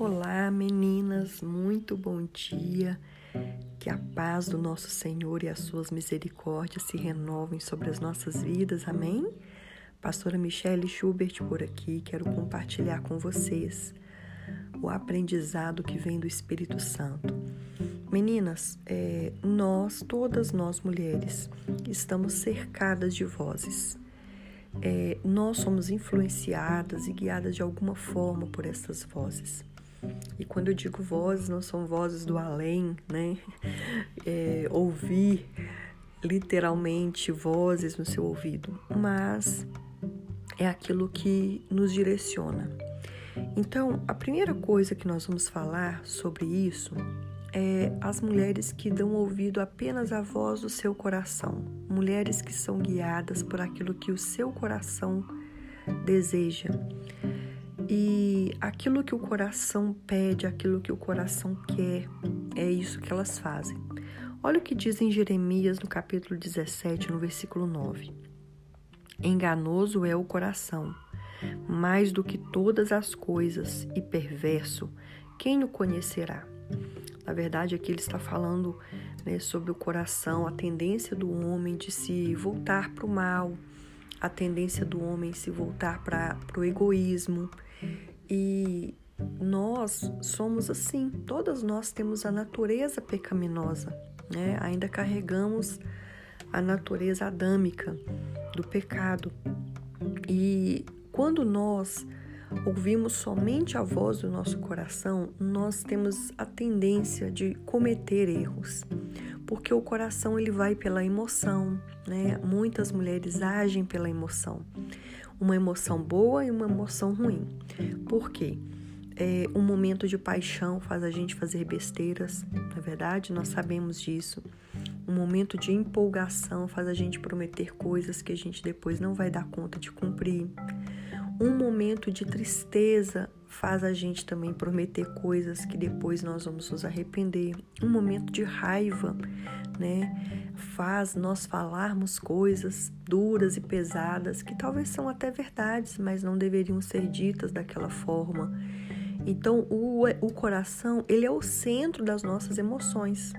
Olá, meninas, muito bom dia. Que a paz do nosso Senhor e as suas misericórdias se renovem sobre as nossas vidas, amém? Pastora Michelle Schubert por aqui, quero compartilhar com vocês o aprendizado que vem do Espírito Santo. Meninas, é, nós, todas nós mulheres, estamos cercadas de vozes. É, nós somos influenciadas e guiadas de alguma forma por essas vozes. E quando eu digo vozes, não são vozes do além, né? É, ouvir literalmente vozes no seu ouvido, mas é aquilo que nos direciona. Então, a primeira coisa que nós vamos falar sobre isso é as mulheres que dão ouvido apenas à voz do seu coração, mulheres que são guiadas por aquilo que o seu coração deseja. E aquilo que o coração pede, aquilo que o coração quer, é isso que elas fazem. Olha o que diz em Jeremias no capítulo 17, no versículo 9. Enganoso é o coração, mais do que todas as coisas, e perverso, quem o conhecerá? Na verdade, aqui ele está falando né, sobre o coração, a tendência do homem de se voltar para o mal, a tendência do homem se voltar para o egoísmo, e nós somos assim, todas nós temos a natureza pecaminosa, né? Ainda carregamos a natureza adâmica do pecado. E quando nós ouvimos somente a voz do nosso coração, nós temos a tendência de cometer erros, porque o coração ele vai pela emoção, né? Muitas mulheres agem pela emoção uma emoção boa e uma emoção ruim. Por quê? É, um momento de paixão faz a gente fazer besteiras, na é verdade, nós sabemos disso. Um momento de empolgação faz a gente prometer coisas que a gente depois não vai dar conta de cumprir. Um momento de tristeza faz a gente também prometer coisas que depois nós vamos nos arrepender. Um momento de raiva, né, faz nós falarmos coisas duras e pesadas que talvez são até verdades, mas não deveriam ser ditas daquela forma. Então, o, o coração, ele é o centro das nossas emoções.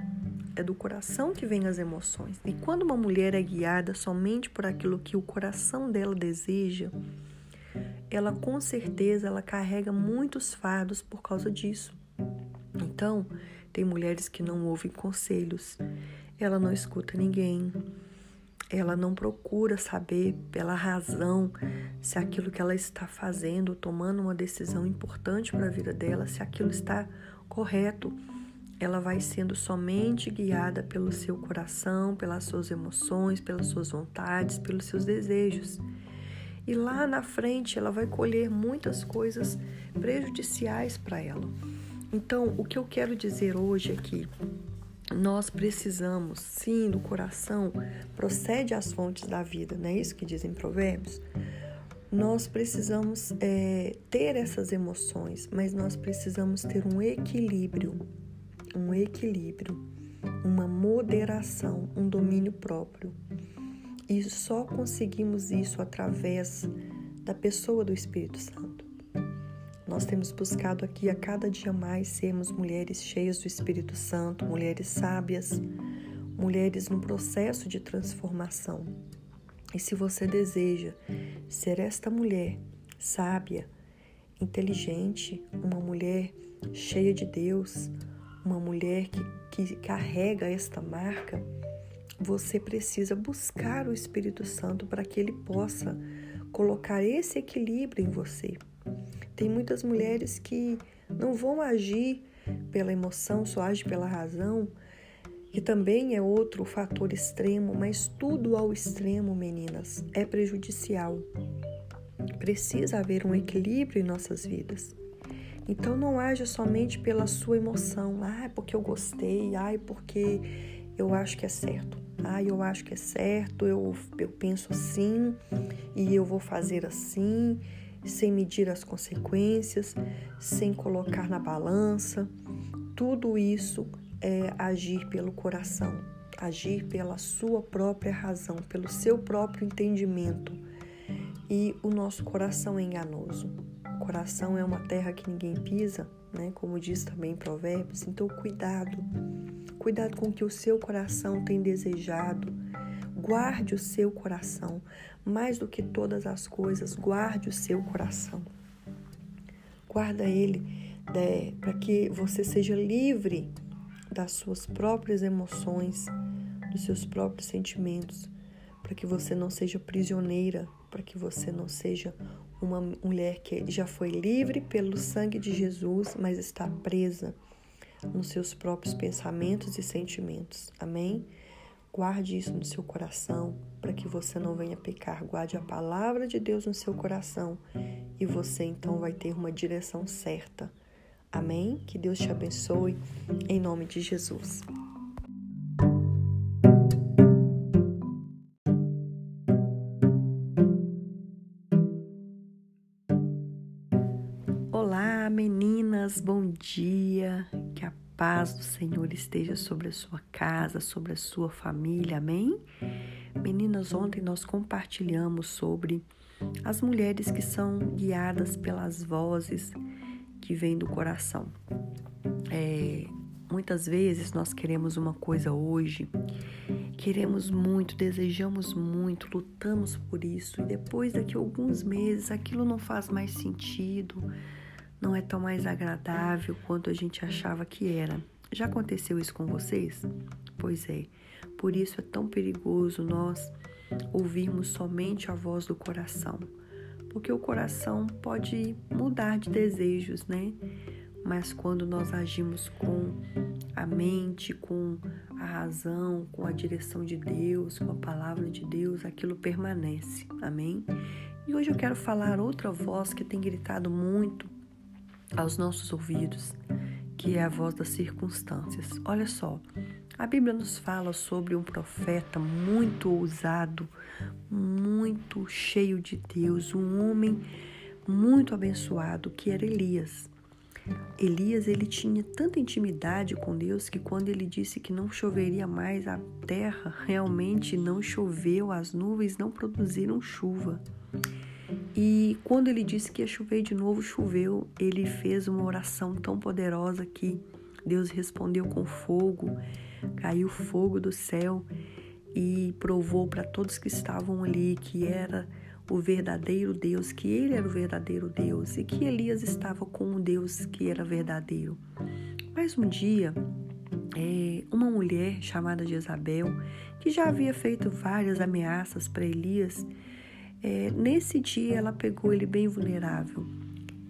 É do coração que vêm as emoções. E quando uma mulher é guiada somente por aquilo que o coração dela deseja, ela com certeza ela carrega muitos fardos por causa disso. Então, tem mulheres que não ouvem conselhos, ela não escuta ninguém, ela não procura saber pela razão se aquilo que ela está fazendo, tomando uma decisão importante para a vida dela, se aquilo está correto. Ela vai sendo somente guiada pelo seu coração, pelas suas emoções, pelas suas vontades, pelos seus desejos. E lá na frente ela vai colher muitas coisas prejudiciais para ela. Então, o que eu quero dizer hoje é que nós precisamos, sim, do coração, procede às fontes da vida, não é isso que dizem Provérbios? Nós precisamos é, ter essas emoções, mas nós precisamos ter um equilíbrio, um equilíbrio, uma moderação, um domínio próprio. E só conseguimos isso através da pessoa do Espírito Santo. Nós temos buscado aqui a cada dia mais sermos mulheres cheias do Espírito Santo, mulheres sábias, mulheres no processo de transformação. E se você deseja ser esta mulher sábia, inteligente, uma mulher cheia de Deus, uma mulher que, que carrega esta marca, você precisa buscar o Espírito Santo para que ele possa colocar esse equilíbrio em você. Tem muitas mulheres que não vão agir pela emoção, só agem pela razão, que também é outro fator extremo, mas tudo ao extremo, meninas, é prejudicial. Precisa haver um equilíbrio em nossas vidas. Então não haja somente pela sua emoção, ah, porque eu gostei, ai, porque eu acho que é certo. Ah, eu acho que é certo, eu, eu penso assim e eu vou fazer assim, sem medir as consequências, sem colocar na balança. Tudo isso é agir pelo coração, agir pela sua própria razão, pelo seu próprio entendimento. E o nosso coração é enganoso. O coração é uma terra que ninguém pisa, né? Como diz também Provérbios. Então, cuidado. Cuidado com o que o seu coração tem desejado. Guarde o seu coração. Mais do que todas as coisas, guarde o seu coração. Guarda ele né, para que você seja livre das suas próprias emoções, dos seus próprios sentimentos, para que você não seja prisioneira, para que você não seja uma mulher que já foi livre pelo sangue de Jesus, mas está presa nos seus próprios pensamentos e sentimentos. Amém? Guarde isso no seu coração para que você não venha pecar. Guarde a palavra de Deus no seu coração e você então vai ter uma direção certa. Amém? Que Deus te abençoe em nome de Jesus. Olá, meninas, bom dia. Que a paz do Senhor esteja sobre a sua casa, sobre a sua família. Amém? Meninas, ontem nós compartilhamos sobre as mulheres que são guiadas pelas vozes que vêm do coração. É, muitas vezes nós queremos uma coisa hoje, queremos muito, desejamos muito, lutamos por isso e depois daqui a alguns meses aquilo não faz mais sentido, não é tão mais agradável quanto a gente achava que era. Já aconteceu isso com vocês? Pois é. Por isso é tão perigoso nós ouvirmos somente a voz do coração. Porque o coração pode mudar de desejos, né? Mas quando nós agimos com a mente, com a razão, com a direção de Deus, com a palavra de Deus, aquilo permanece. Amém? E hoje eu quero falar outra voz que tem gritado muito aos nossos ouvidos, que é a voz das circunstâncias. Olha só, a Bíblia nos fala sobre um profeta muito ousado, muito cheio de Deus, um homem muito abençoado que era Elias. Elias ele tinha tanta intimidade com Deus que quando ele disse que não choveria mais a terra, realmente não choveu, as nuvens não produziram chuva. E quando ele disse que ia chover de novo, choveu. Ele fez uma oração tão poderosa que Deus respondeu com fogo, caiu fogo do céu e provou para todos que estavam ali que era o verdadeiro Deus, que ele era o verdadeiro Deus e que Elias estava com o Deus que era verdadeiro. Mas um dia, é, uma mulher chamada Jezabel, que já havia feito várias ameaças para Elias, é, nesse dia, ela pegou ele bem vulnerável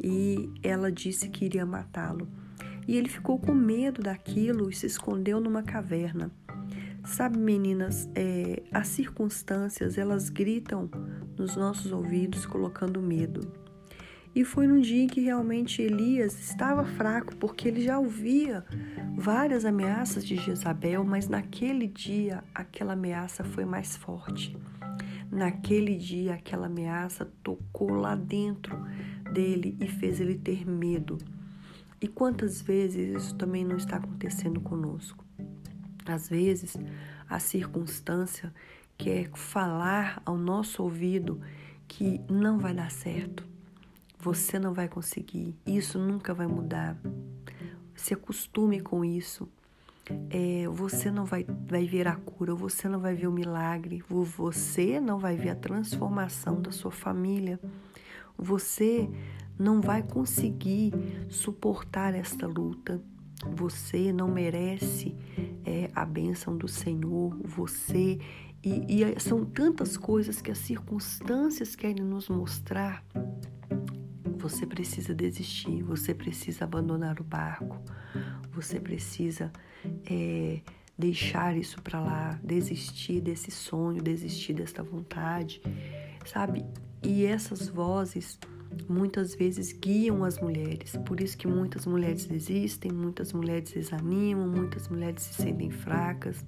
e ela disse que iria matá-lo. E ele ficou com medo daquilo e se escondeu numa caverna. Sabe, meninas, é, as circunstâncias elas gritam nos nossos ouvidos, colocando medo. E foi num dia em que realmente Elias estava fraco, porque ele já ouvia várias ameaças de Jezabel, mas naquele dia aquela ameaça foi mais forte. Naquele dia, aquela ameaça tocou lá dentro dele e fez ele ter medo. E quantas vezes isso também não está acontecendo conosco? Às vezes, a circunstância quer falar ao nosso ouvido que não vai dar certo, você não vai conseguir, isso nunca vai mudar. Se acostume com isso é, você não vai, vai ver a cura, você não vai ver o milagre, você não vai ver a transformação da sua família, você não vai conseguir suportar esta luta. Você não merece é, a bênção do Senhor, você. E, e são tantas coisas que as circunstâncias querem nos mostrar. Você precisa desistir, você precisa abandonar o barco, você precisa é, deixar isso para lá, desistir desse sonho, desistir desta vontade, sabe? E essas vozes muitas vezes guiam as mulheres. Por isso que muitas mulheres desistem, muitas mulheres desanimam, muitas mulheres se sentem fracas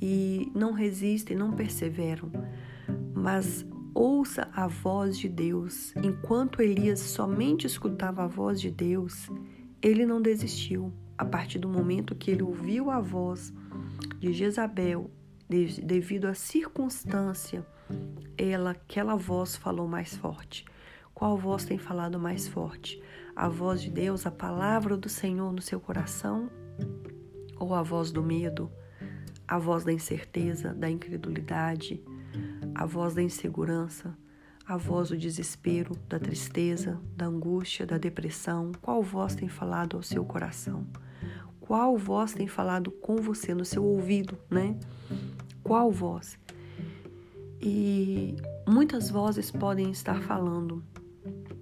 e não resistem, não perseveram. Mas ouça a voz de Deus. Enquanto Elias somente escutava a voz de Deus, ele não desistiu a partir do momento que ele ouviu a voz de Jezabel, devido à circunstância, ela, aquela voz falou mais forte. Qual voz tem falado mais forte? A voz de Deus, a palavra do Senhor no seu coração? Ou a voz do medo, a voz da incerteza, da incredulidade, a voz da insegurança, a voz do desespero, da tristeza, da angústia, da depressão? Qual voz tem falado ao seu coração? Qual voz tem falado com você no seu ouvido, né? Qual voz? E muitas vozes podem estar falando,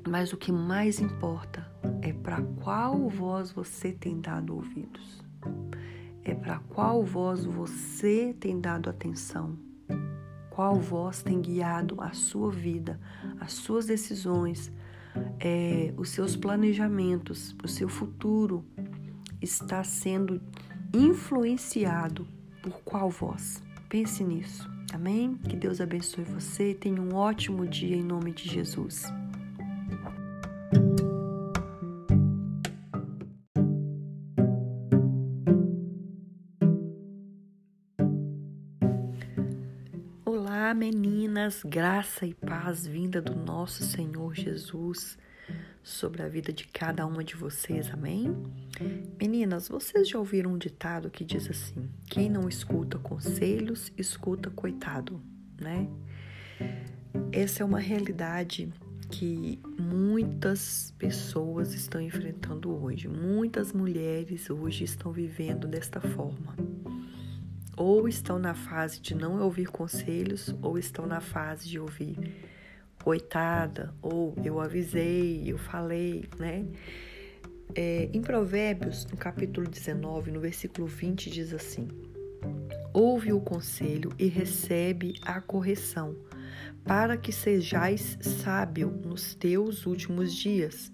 mas o que mais importa é para qual voz você tem dado ouvidos. É para qual voz você tem dado atenção. Qual voz tem guiado a sua vida, as suas decisões, é, os seus planejamentos, o seu futuro está sendo influenciado por qual voz? Pense nisso. Amém? Que Deus abençoe você e tenha um ótimo dia em nome de Jesus. Meninas, graça e paz vinda do nosso Senhor Jesus sobre a vida de cada uma de vocês, amém? Meninas, vocês já ouviram um ditado que diz assim: quem não escuta conselhos, escuta coitado, né? Essa é uma realidade que muitas pessoas estão enfrentando hoje. Muitas mulheres hoje estão vivendo desta forma. Ou estão na fase de não ouvir conselhos, ou estão na fase de ouvir coitada, ou eu avisei, eu falei, né? É, em Provérbios, no capítulo 19, no versículo 20, diz assim: Ouve o conselho e recebe a correção, para que sejais sábio nos teus últimos dias.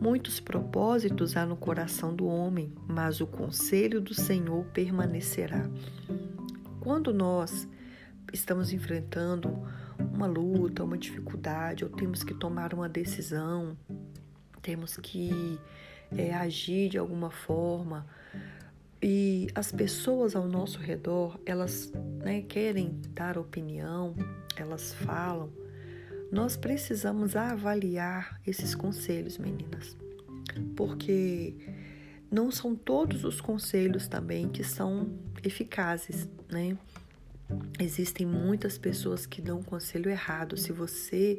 Muitos propósitos há no coração do homem, mas o conselho do Senhor permanecerá. Quando nós estamos enfrentando uma luta, uma dificuldade, ou temos que tomar uma decisão, temos que é, agir de alguma forma. E as pessoas ao nosso redor, elas né, querem dar opinião, elas falam. Nós precisamos avaliar esses conselhos, meninas, porque não são todos os conselhos também que são eficazes, né? Existem muitas pessoas que dão conselho errado. Se você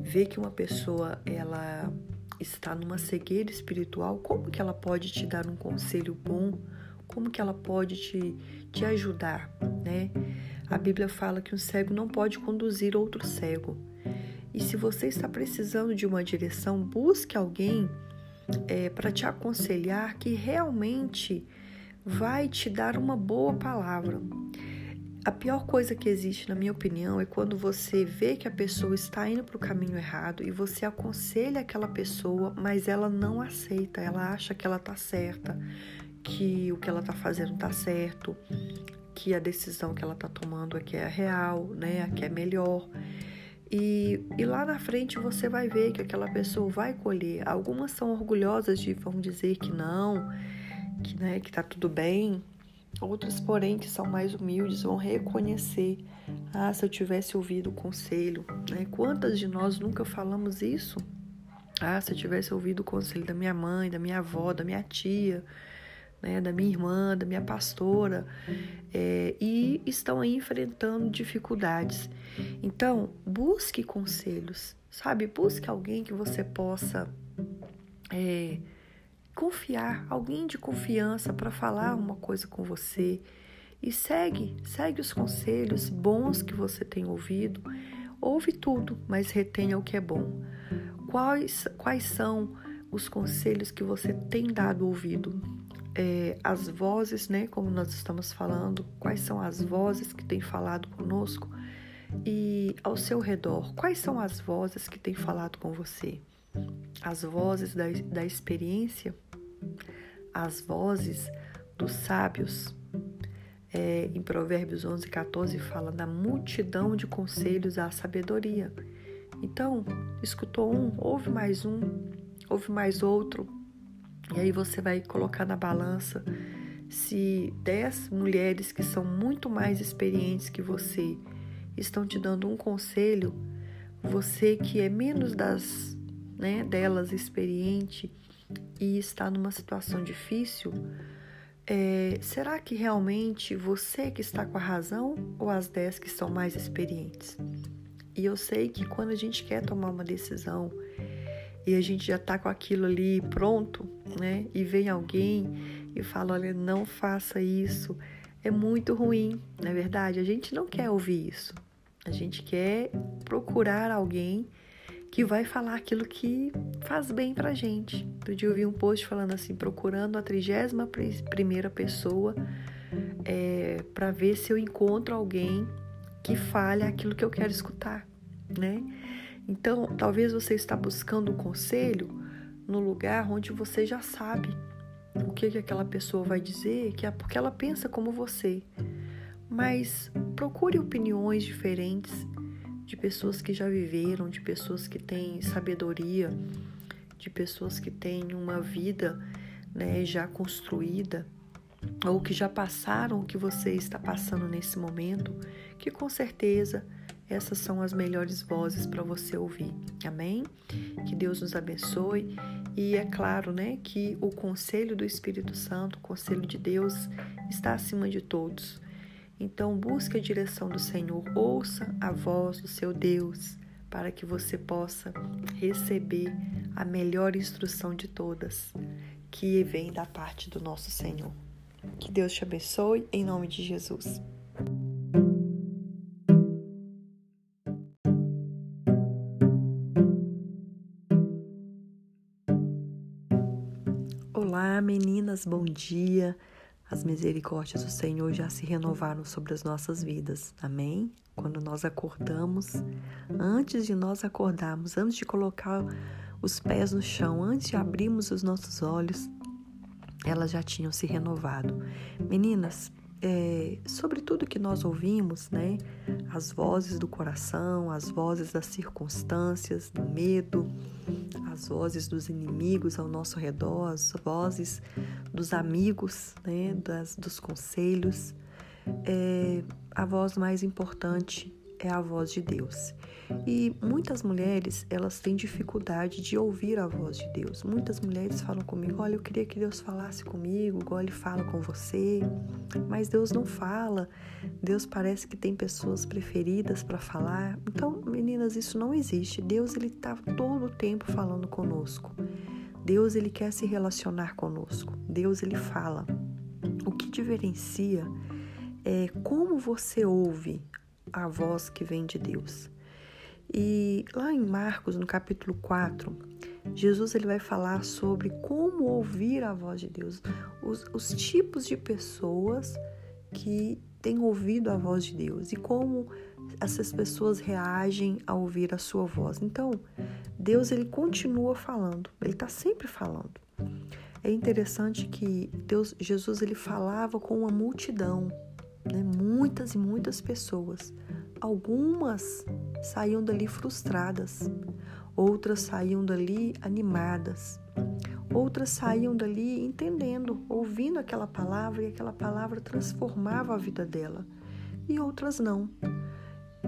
vê que uma pessoa ela está numa cegueira espiritual, como que ela pode te dar um conselho bom? Como que ela pode te, te ajudar, né? A Bíblia fala que um cego não pode conduzir outro cego. E se você está precisando de uma direção, busque alguém é, para te aconselhar que realmente vai te dar uma boa palavra. A pior coisa que existe, na minha opinião, é quando você vê que a pessoa está indo para o caminho errado e você aconselha aquela pessoa, mas ela não aceita, ela acha que ela está certa, que o que ela está fazendo está certo, que a decisão que ela está tomando aqui é real, né, a que é melhor. E, e, lá na frente você vai ver que aquela pessoa vai colher. Algumas são orgulhosas de vão dizer que não, que, né, que tá tudo bem, Outras, porém, que são mais humildes, vão reconhecer: ah, se eu tivesse ouvido o conselho, né? Quantas de nós nunca falamos isso? Ah, se eu tivesse ouvido o conselho da minha mãe, da minha avó, da minha tia, né, da minha irmã, da minha pastora, é, e estão aí enfrentando dificuldades. Então, busque conselhos, sabe? Busque alguém que você possa é, confiar, alguém de confiança para falar uma coisa com você. E segue, segue os conselhos bons que você tem ouvido. Ouve tudo, mas retenha o que é bom. Quais, quais são os conselhos que você tem dado ouvido? É, as vozes, né, como nós estamos falando, quais são as vozes que têm falado conosco? E ao seu redor, quais são as vozes que têm falado com você? As vozes da, da experiência as vozes dos sábios. É, em Provérbios 11, 14 fala da multidão de conselhos à sabedoria. Então, escutou um, ouve mais um, ouve mais outro, e aí você vai colocar na balança se dez mulheres que são muito mais experientes que você estão te dando um conselho, você que é menos das, né, delas experiente e está numa situação difícil, é, será que realmente você que está com a razão ou as dez que são mais experientes? E eu sei que quando a gente quer tomar uma decisão e a gente já está com aquilo ali pronto, né? E vem alguém e fala: olha, não faça isso, é muito ruim, não é verdade? A gente não quer ouvir isso. A gente quer procurar alguém que vai falar aquilo que faz bem pra gente. Outro dia eu vi um post falando assim, procurando a trigésima primeira pessoa é, para ver se eu encontro alguém que fale aquilo que eu quero escutar, né? Então, talvez você está buscando um conselho no lugar onde você já sabe o que, que aquela pessoa vai dizer, que é porque ela pensa como você. Mas procure opiniões diferentes de pessoas que já viveram, de pessoas que têm sabedoria, de pessoas que têm uma vida né, já construída ou que já passaram o que você está passando nesse momento, que com certeza essas são as melhores vozes para você ouvir. Amém? Que Deus nos abençoe e é claro, né, que o conselho do Espírito Santo, o conselho de Deus está acima de todos. Então, busque a direção do Senhor, ouça a voz do seu Deus, para que você possa receber a melhor instrução de todas, que vem da parte do nosso Senhor. Que Deus te abençoe, em nome de Jesus. Meninas, bom dia. As misericórdias do Senhor já se renovaram sobre as nossas vidas. Amém? Quando nós acordamos, antes de nós acordarmos, antes de colocar os pés no chão, antes de abrirmos os nossos olhos, elas já tinham se renovado. Meninas, é, sobre tudo que nós ouvimos, né? As vozes do coração, as vozes das circunstâncias, do medo, as vozes dos inimigos ao nosso redor, as vozes dos amigos, né? Das, dos conselhos. É, a voz mais importante é a voz de Deus. E muitas mulheres, elas têm dificuldade de ouvir a voz de Deus. Muitas mulheres falam comigo: "Olha, eu queria que Deus falasse comigo, igual ele fala com você". Mas Deus não fala. Deus parece que tem pessoas preferidas para falar. Então, meninas, isso não existe. Deus ele está todo o tempo falando conosco. Deus ele quer se relacionar conosco. Deus ele fala. O que diferencia é como você ouve a voz que vem de Deus. E lá em Marcos, no capítulo 4, Jesus ele vai falar sobre como ouvir a voz de Deus, os, os tipos de pessoas que têm ouvido a voz de Deus e como essas pessoas reagem a ouvir a sua voz. Então, Deus ele continua falando, ele está sempre falando. É interessante que Deus, Jesus ele falava com uma multidão, né? muitas e muitas pessoas. Algumas saíam dali frustradas, outras saíam dali animadas, outras saíam dali entendendo, ouvindo aquela palavra e aquela palavra transformava a vida dela, e outras não.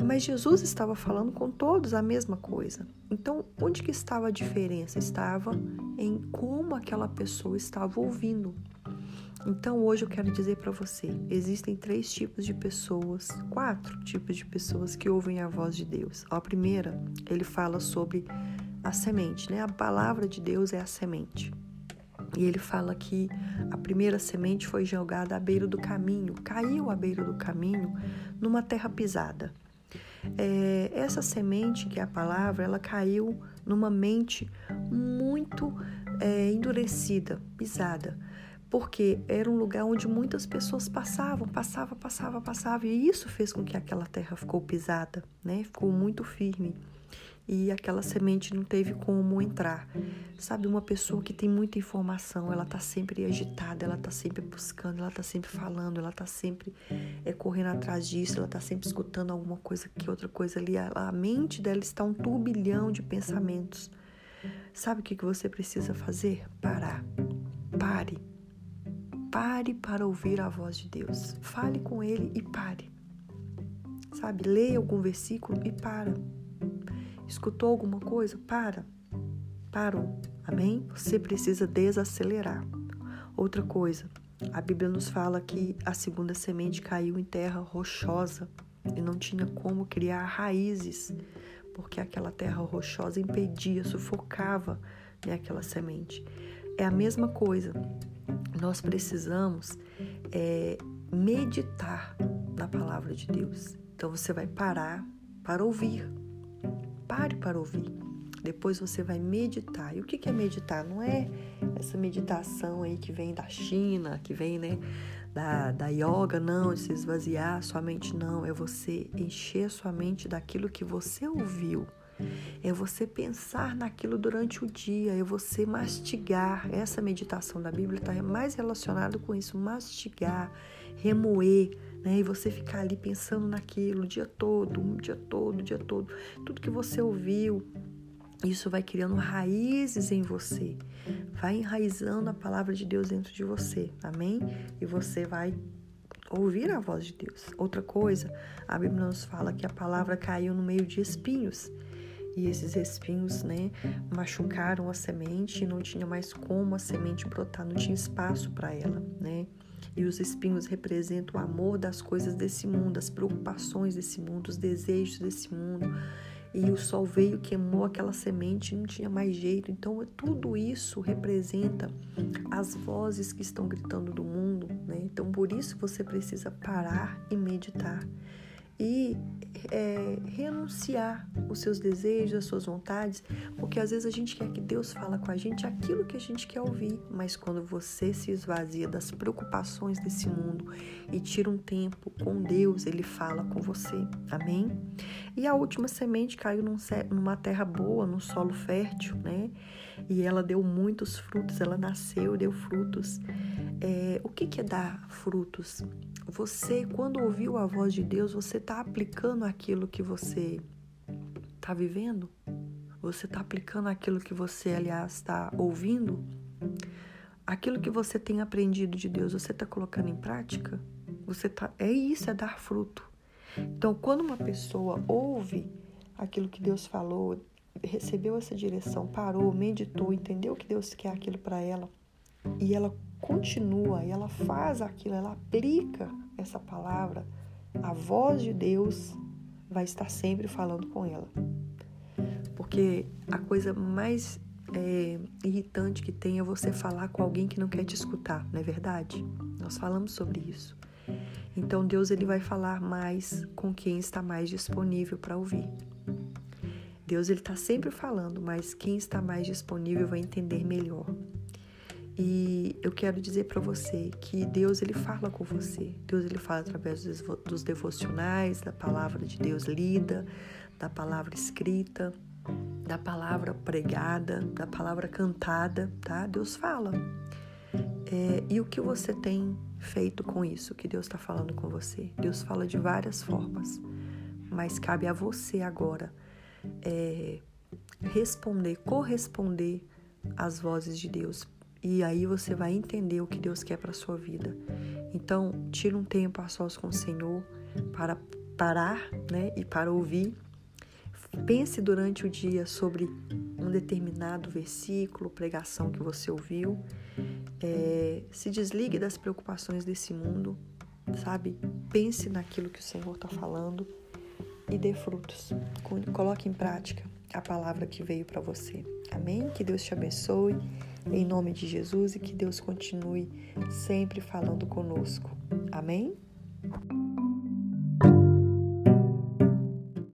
Mas Jesus estava falando com todos a mesma coisa. Então, onde que estava a diferença? Estava em como aquela pessoa estava ouvindo. Então hoje eu quero dizer para você: existem três tipos de pessoas, quatro tipos de pessoas que ouvem a voz de Deus. A primeira, ele fala sobre a semente, né? A palavra de Deus é a semente. E ele fala que a primeira semente foi jogada à beira do caminho, caiu à beira do caminho numa terra pisada. É, essa semente, que é a palavra, ela caiu numa mente muito é, endurecida, pisada porque era um lugar onde muitas pessoas passavam, passava, passava, passava, e isso fez com que aquela terra ficou pisada, né? Ficou muito firme. E aquela semente não teve como entrar. Sabe, uma pessoa que tem muita informação, ela tá sempre agitada, ela tá sempre buscando, ela tá sempre falando, ela tá sempre é, correndo atrás disso, ela tá sempre escutando alguma coisa aqui, outra coisa ali. A, mente dela está um turbilhão de pensamentos. Sabe o que, que você precisa fazer? Parar. Pare Pare para ouvir a voz de Deus. Fale com Ele e pare. Sabe, leia algum versículo e para. Escutou alguma coisa? Para. Parou. Amém? Você precisa desacelerar. Outra coisa, a Bíblia nos fala que a segunda semente caiu em terra rochosa e não tinha como criar raízes, porque aquela terra rochosa impedia, sufocava né, aquela semente. É a mesma coisa. Nós precisamos é, meditar na palavra de Deus. Então você vai parar para ouvir. Pare para ouvir. Depois você vai meditar. E o que é meditar? Não é essa meditação aí que vem da China, que vem, né, da, da yoga, não, de se esvaziar sua mente, não. É você encher sua mente daquilo que você ouviu. É você pensar naquilo durante o dia, é você mastigar. Essa meditação da Bíblia está mais relacionada com isso, mastigar, remoer, né? E você ficar ali pensando naquilo o dia todo, o dia todo, o dia todo. Tudo que você ouviu, isso vai criando raízes em você, vai enraizando a palavra de Deus dentro de você, amém? E você vai ouvir a voz de Deus. Outra coisa, a Bíblia nos fala que a palavra caiu no meio de espinhos. E esses espinhos, né, machucaram a semente e não tinha mais como a semente brotar, não tinha espaço para ela, né? E os espinhos representam o amor das coisas desse mundo, as preocupações desse mundo, os desejos desse mundo e o sol veio, queimou aquela semente, não tinha mais jeito. Então, tudo isso representa as vozes que estão gritando do mundo, né? Então, por isso você precisa parar e meditar e é, renunciar os seus desejos, as suas vontades, porque às vezes a gente quer que Deus fala com a gente aquilo que a gente quer ouvir, mas quando você se esvazia das preocupações desse mundo e tira um tempo com Deus, Ele fala com você. Amém? E a última semente caiu num, numa terra boa, num solo fértil, né? E ela deu muitos frutos, ela nasceu, deu frutos. É, o que, que é dar frutos? Você, quando ouviu a voz de Deus, você está aplicando aquilo que você está vivendo? Você está aplicando aquilo que você, aliás, está ouvindo? Aquilo que você tem aprendido de Deus, você está colocando em prática? Você tá, é isso, é dar fruto. Então, quando uma pessoa ouve aquilo que Deus falou, recebeu essa direção, parou, meditou, entendeu que Deus quer aquilo para ela, e ela continua e ela faz aquilo, ela aplica essa palavra, a voz de Deus vai estar sempre falando com ela. Porque a coisa mais é, irritante que tem é você falar com alguém que não quer te escutar, não é verdade? Nós falamos sobre isso. Então Deus ele vai falar mais com quem está mais disponível para ouvir. Deus ele está sempre falando, mas quem está mais disponível vai entender melhor. E eu quero dizer para você que Deus ele fala com você. Deus ele fala através dos devocionais, da palavra de Deus lida, da palavra escrita, da palavra pregada, da palavra cantada, tá? Deus fala. É, e o que você tem feito com isso que Deus está falando com você? Deus fala de várias formas, mas cabe a você agora é, responder, corresponder às vozes de Deus e aí você vai entender o que Deus quer para sua vida. Então, tira um tempo a sós com o Senhor para parar, né, e para ouvir. Pense durante o dia sobre um determinado versículo, pregação que você ouviu. É, se desligue das preocupações desse mundo, sabe? Pense naquilo que o Senhor está falando e dê frutos. Coloque em prática a palavra que veio para você. Amém? Que Deus te abençoe em nome de Jesus e que Deus continue sempre falando conosco. Amém?